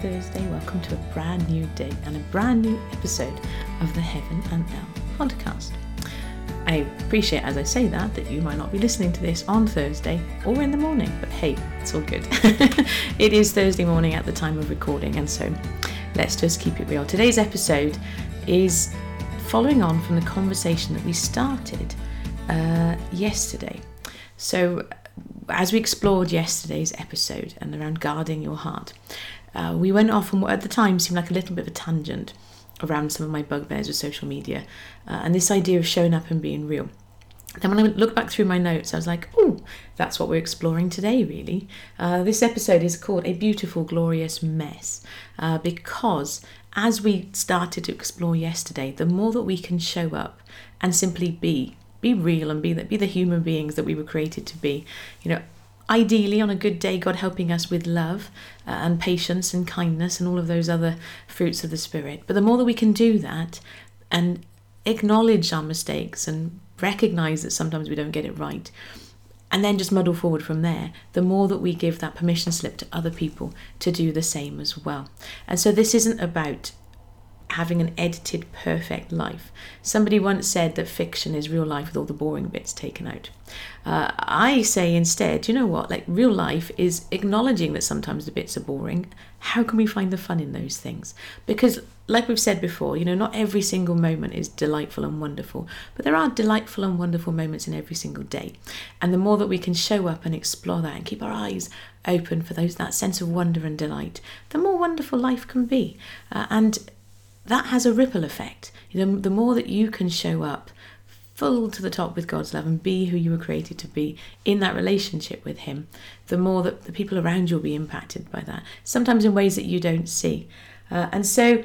Thursday. Welcome to a brand new day and a brand new episode of the Heaven and Hell podcast. I appreciate, as I say that, that you might not be listening to this on Thursday or in the morning, but hey, it's all good. it is Thursday morning at the time of recording, and so let's just keep it real. Today's episode is following on from the conversation that we started uh, yesterday. So, as we explored yesterday's episode and around guarding your heart, uh, we went off on what at the time seemed like a little bit of a tangent around some of my bugbears with social media uh, and this idea of showing up and being real. Then, when I looked back through my notes, I was like, oh, that's what we're exploring today, really. Uh, this episode is called A Beautiful, Glorious Mess uh, because as we started to explore yesterday, the more that we can show up and simply be be real and be the, be the human beings that we were created to be. You know, ideally on a good day, God helping us with love uh, and patience and kindness and all of those other fruits of the Spirit. But the more that we can do that and acknowledge our mistakes and recognize that sometimes we don't get it right, and then just muddle forward from there, the more that we give that permission slip to other people to do the same as well. And so this isn't about having an edited perfect life. Somebody once said that fiction is real life with all the boring bits taken out. Uh, I say instead, you know what, like real life is acknowledging that sometimes the bits are boring. How can we find the fun in those things? Because, like we've said before, you know, not every single moment is delightful and wonderful, but there are delightful and wonderful moments in every single day. And the more that we can show up and explore that and keep our eyes open for those that sense of wonder and delight, the more wonderful life can be. Uh, and that has a ripple effect. You know, the more that you can show up full to the top with God's love and be who you were created to be in that relationship with Him, the more that the people around you will be impacted by that, sometimes in ways that you don't see. Uh, and so,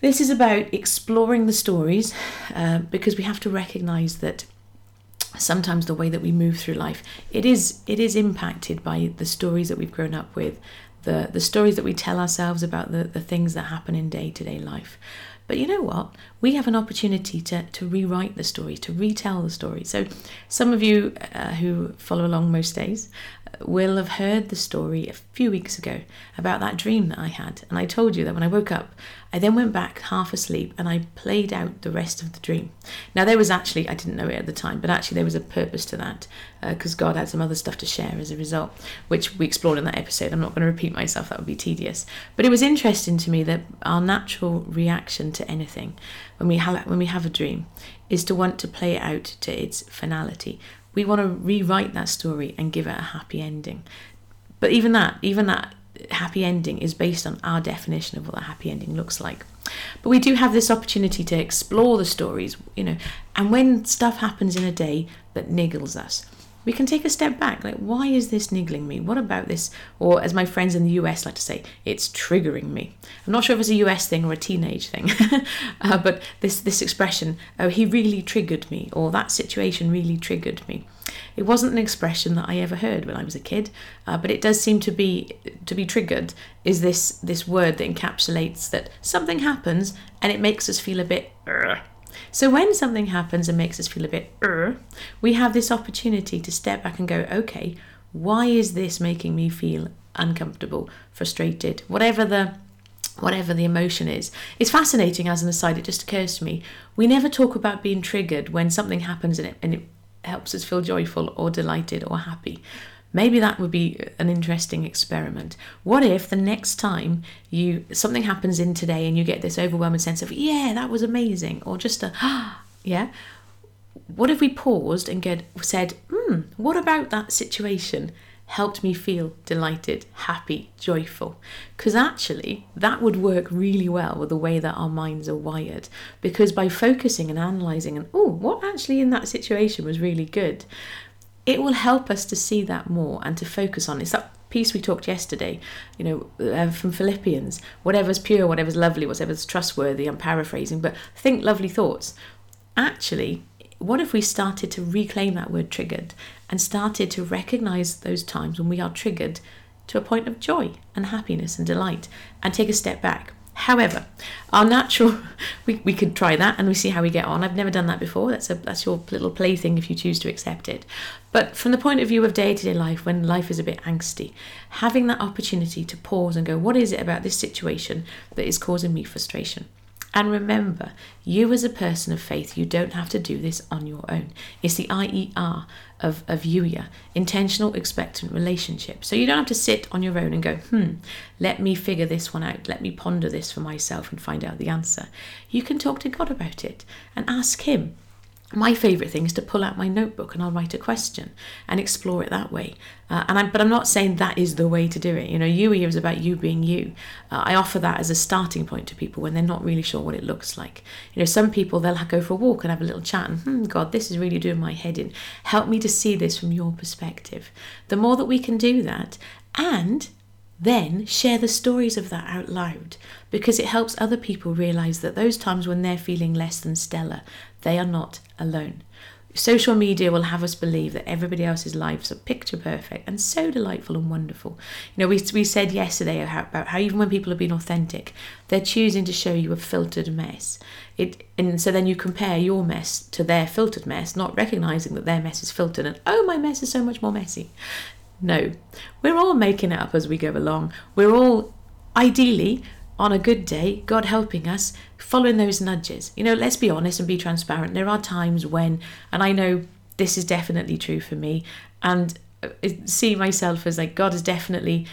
this is about exploring the stories uh, because we have to recognize that sometimes the way that we move through life it is it is impacted by the stories that we've grown up with the, the stories that we tell ourselves about the, the things that happen in day to day life. But you know what? We have an opportunity to, to rewrite the story, to retell the story. So, some of you uh, who follow along most days will have heard the story a few weeks ago about that dream that I had. And I told you that when I woke up, I then went back half asleep and I played out the rest of the dream. Now, there was actually, I didn't know it at the time, but actually there was a purpose to that because uh, God had some other stuff to share as a result, which we explored in that episode. I'm not going to repeat myself, that would be tedious. But it was interesting to me that our natural reaction to anything when we, ha- when we have a dream is to want to play it out to its finality we want to rewrite that story and give it a happy ending. But even that, even that happy ending is based on our definition of what a happy ending looks like. But we do have this opportunity to explore the stories, you know, and when stuff happens in a day that niggles us, we can take a step back. Like, why is this niggling me? What about this? Or, as my friends in the US like to say, it's triggering me. I'm not sure if it's a US thing or a teenage thing, uh, but this this expression, oh, he really triggered me, or that situation really triggered me. It wasn't an expression that I ever heard when I was a kid, uh, but it does seem to be to be triggered. Is this this word that encapsulates that something happens and it makes us feel a bit. So when something happens and makes us feel a bit we have this opportunity to step back and go, okay, why is this making me feel uncomfortable, frustrated, whatever the whatever the emotion is. It's fascinating as an aside, it just occurs to me. We never talk about being triggered when something happens and it, and it helps us feel joyful or delighted or happy. Maybe that would be an interesting experiment. What if the next time you something happens in today and you get this overwhelming sense of yeah that was amazing or just a ah yeah? What if we paused and get said hmm what about that situation helped me feel delighted happy joyful? Because actually that would work really well with the way that our minds are wired. Because by focusing and analyzing and oh what actually in that situation was really good it will help us to see that more and to focus on. It's that piece we talked yesterday, you know, uh, from Philippians. Whatever's pure, whatever's lovely, whatever's trustworthy. I'm paraphrasing, but think lovely thoughts. Actually, what if we started to reclaim that word triggered and started to recognize those times when we are triggered to a point of joy and happiness and delight and take a step back However, our natural, we, we could try that and we see how we get on. I've never done that before. That's a that's your little plaything if you choose to accept it. But from the point of view of day to day life, when life is a bit angsty, having that opportunity to pause and go, what is it about this situation that is causing me frustration? And remember, you as a person of faith, you don't have to do this on your own. It's the IER of, of Youier, intentional expectant relationship. So you don't have to sit on your own and go, hmm, let me figure this one out. Let me ponder this for myself and find out the answer. You can talk to God about it and ask Him, my favourite thing is to pull out my notebook and I'll write a question and explore it that way. Uh, and I'm, but I'm not saying that is the way to do it. You know, you is about you being you. Uh, I offer that as a starting point to people when they're not really sure what it looks like. You know, some people they'll go for a walk and have a little chat and, hmm, God, this is really doing my head in. Help me to see this from your perspective. The more that we can do that, and then share the stories of that out loud because it helps other people realize that those times when they're feeling less than stellar, they are not alone. Social media will have us believe that everybody else's lives are picture perfect and so delightful and wonderful. You know, we, we said yesterday about how even when people have been authentic, they're choosing to show you a filtered mess. It and so then you compare your mess to their filtered mess, not recognizing that their mess is filtered and oh my mess is so much more messy. No, we're all making it up as we go along. We're all, ideally, on a good day, God helping us, following those nudges. You know, let's be honest and be transparent. There are times when, and I know this is definitely true for me, and uh, see myself as like God is definitely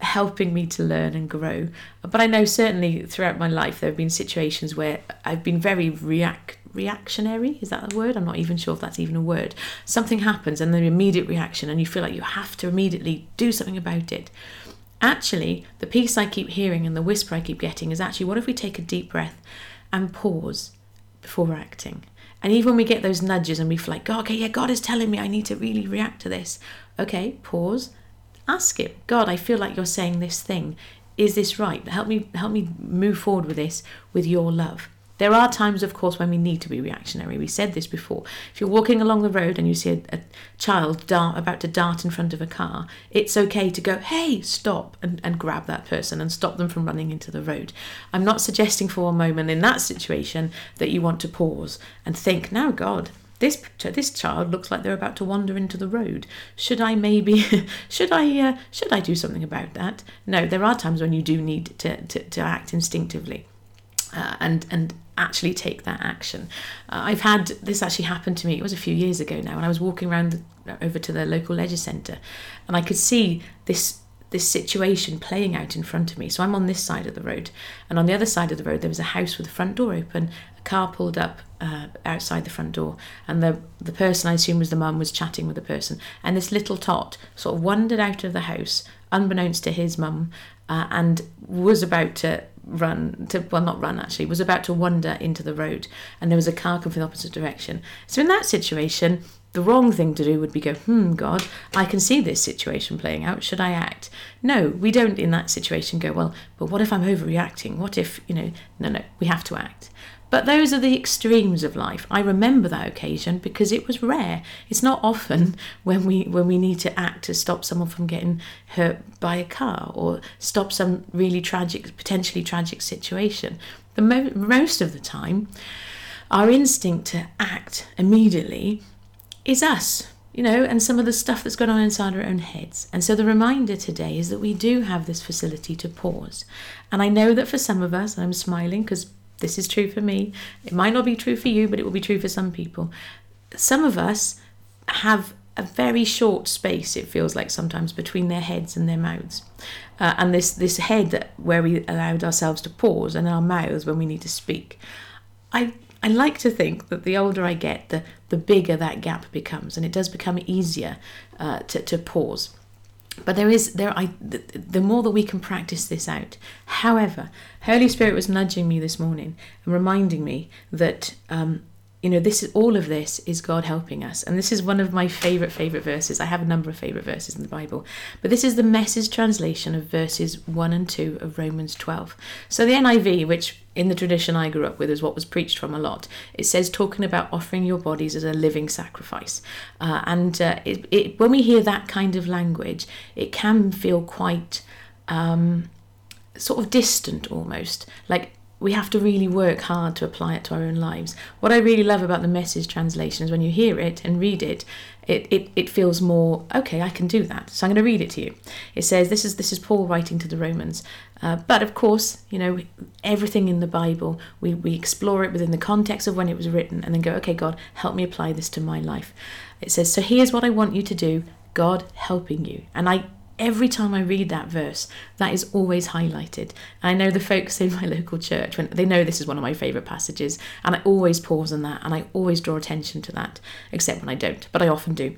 helping me to learn and grow. But I know certainly throughout my life there have been situations where I've been very react reactionary is that a word? I'm not even sure if that's even a word. Something happens and the immediate reaction and you feel like you have to immediately do something about it. Actually the piece i keep hearing and the whisper i keep getting is actually what if we take a deep breath and pause before acting and even when we get those nudges and we feel like oh, okay yeah god is telling me i need to really react to this. Okay pause ask him god i feel like you're saying this thing is this right help me help me move forward with this with your love there are times, of course, when we need to be reactionary. We said this before. If you're walking along the road and you see a, a child dart, about to dart in front of a car, it's okay to go, hey, stop, and, and grab that person and stop them from running into the road. I'm not suggesting for a moment in that situation that you want to pause and think, now, God, this this child looks like they're about to wander into the road. Should I maybe should I uh, should I do something about that? No, there are times when you do need to to, to act instinctively. Uh, and and actually take that action. Uh, I've had this actually happen to me. It was a few years ago now, and I was walking around the, over to the local leisure centre, and I could see this this situation playing out in front of me. So I'm on this side of the road, and on the other side of the road there was a house with the front door open. Car pulled up uh, outside the front door, and the the person I assume was the mum was chatting with the person, and this little tot sort of wandered out of the house, unbeknownst to his mum, uh, and was about to run to well not run actually was about to wander into the road. And there was a car coming from the opposite direction. So in that situation the wrong thing to do would be go hmm god i can see this situation playing out. Should i act? No we don't in that situation go well but what if i'm overreacting? What if you know no no we have to act but those are the extremes of life. I remember that occasion because it was rare. It's not often when we when we need to act to stop someone from getting hurt by a car or stop some really tragic, potentially tragic situation. The mo- most of the time, our instinct to act immediately is us you know, and some of the stuff that's going on inside our own heads. And so the reminder today is that we do have this facility to pause. And I know that for some of us, I'm smiling because this is true for me. It might not be true for you, but it will be true for some people. Some of us have a very short space it feels like sometimes between their heads and their mouths uh, and this this head that, where we allowed ourselves to pause and our mouths when we need to speak i i like to think that the older i get the the bigger that gap becomes and it does become easier uh, to, to pause but there is there i the, the more that we can practice this out. However holy spirit was nudging me this morning and reminding me that um, you know this is all of this is god helping us. And this is one of my favorite favorite verses. I have a number of favorite verses in the bible. But this is the message translation of verses 1 and 2 of romans 12 so the niv which in the tradition i grew up with is what was preached from a lot. It says talking about offering your bodies as a living sacrifice. Uh, and uh, it, it, when we hear that kind of language it can feel quite um, sort of distant almost. Like we have to really work hard to apply it to our own lives. What I really love about the message translation is when you hear it and read it, it, it, it feels more okay. I can do that. So I'm going to read it to you. It says this is this is Paul writing to the Romans, uh, but of course you know everything in the Bible we we explore it within the context of when it was written and then go okay God help me apply this to my life. It says so here's what I want you to do. God helping you, and I every time I read that verse, that is always highlighted. I know the folks in my local church, when they know this is one of my favourite passages, and I always pause on that and I always draw attention to that, except when I don't, but I often do.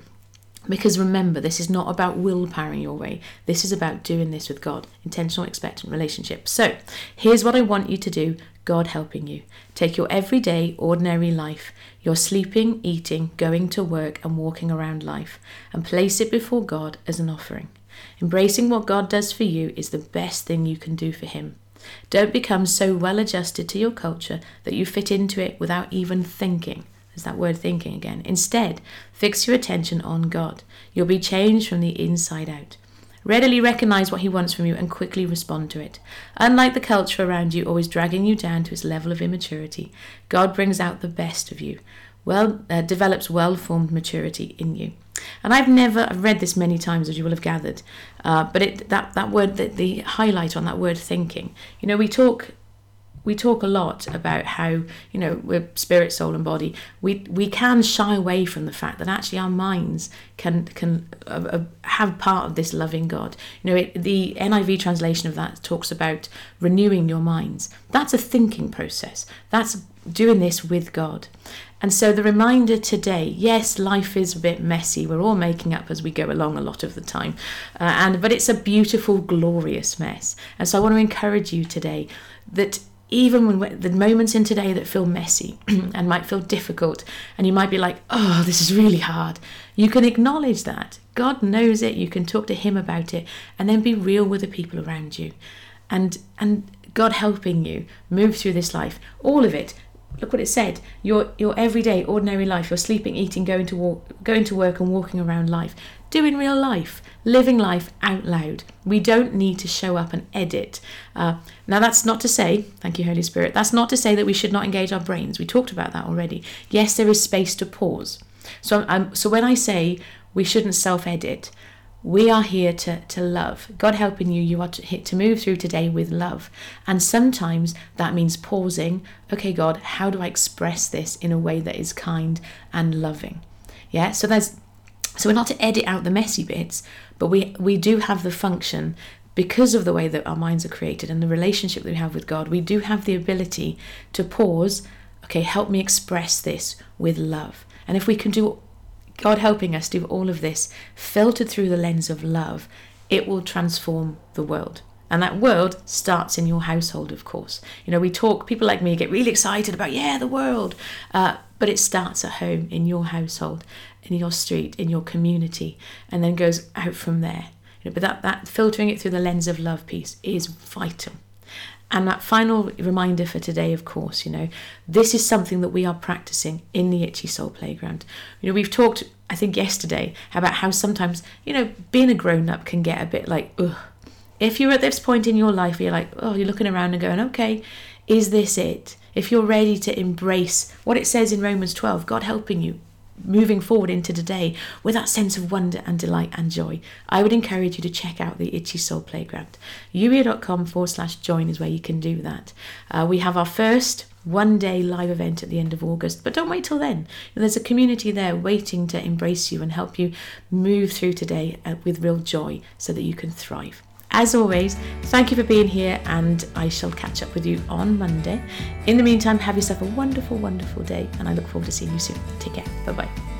Because remember, this is not about willpowering your way. This is about doing this with God, intentional, expectant relationship. So, here's what I want you to do God helping you. Take your everyday, ordinary life, your sleeping, eating, going to work, and walking around life, and place it before God as an offering. Embracing what God does for you is the best thing you can do for Him. Don't become so well adjusted to your culture that you fit into it without even thinking. There's that word thinking again. Instead, fix your attention on God. You'll be changed from the inside out. Readily recognize what He wants from you and quickly respond to it. Unlike the culture around you always dragging you down to its level of immaturity, God brings out the best of you, well, uh, develops well formed maturity in you. And I've never I've read this many times, as you will have gathered, uh, but it that that word the, the highlight on that word thinking. You know, we talk we talk a lot about how you know we're spirit soul and body we we can shy away from the fact that actually our minds can can uh, uh, have part of this loving god you know it, the niv translation of that talks about renewing your minds that's a thinking process that's doing this with god and so the reminder today, yes, life is a bit messy. We're all making up as we go along a lot of the time, uh, and but it's a beautiful, glorious mess. And so I want to encourage you today that even when the moments in today that feel messy and might feel difficult, and you might be like, oh, this is really hard, you can acknowledge that. God knows it. You can talk to Him about it, and then be real with the people around you, and and God helping you move through this life, all of it look what it said. Your your everyday ordinary life your sleeping eating going to walk going to work and walking around life. Doing real life. Living life out loud. We don't need to show up and edit. Uh, now that's not to say thank you holy spirit that's not to say that we should not engage our brains. We talked about that already. Yes there is space to pause. So um, so when i say we shouldn't self edit we are here to, to love. God helping you, you are to, to move through today with love. And sometimes that means pausing. Okay, God, how do I express this in a way that is kind and loving? Yeah, so there's so we're not to edit out the messy bits, but we we do have the function because of the way that our minds are created and the relationship that we have with God, we do have the ability to pause, okay, help me express this with love. And if we can do God helping us do all of this, filtered through the lens of love, it will transform the world. And that world starts in your household, of course. You know, we talk, people like me get really excited about, yeah, the world. Uh, but it starts at home, in your household, in your street, in your community, and then goes out from there. You know, but that, that filtering it through the lens of love piece is vital. And that final reminder for today, of course, you know, this is something that we are practicing in the Itchy Soul Playground. You know, we've talked, I think, yesterday about how sometimes, you know, being a grown up can get a bit like, ugh. If you're at this point in your life where you're like, oh, you're looking around and going, okay, is this it? If you're ready to embrace what it says in Romans 12, God helping you, moving forward into today with that sense of wonder and delight and joy, I would encourage you to check out the Itchy Soul Playground. youier.com forward slash join is where you can do that. Uh, we have our first one day live event at the end of August, but don't wait till then. There's a community there waiting to embrace you and help you move through today uh, with real joy so that you can thrive. As always, thank you for being here, and I shall catch up with you on Monday. In the meantime, have yourself a wonderful, wonderful day, and I look forward to seeing you soon. Take care. Bye bye.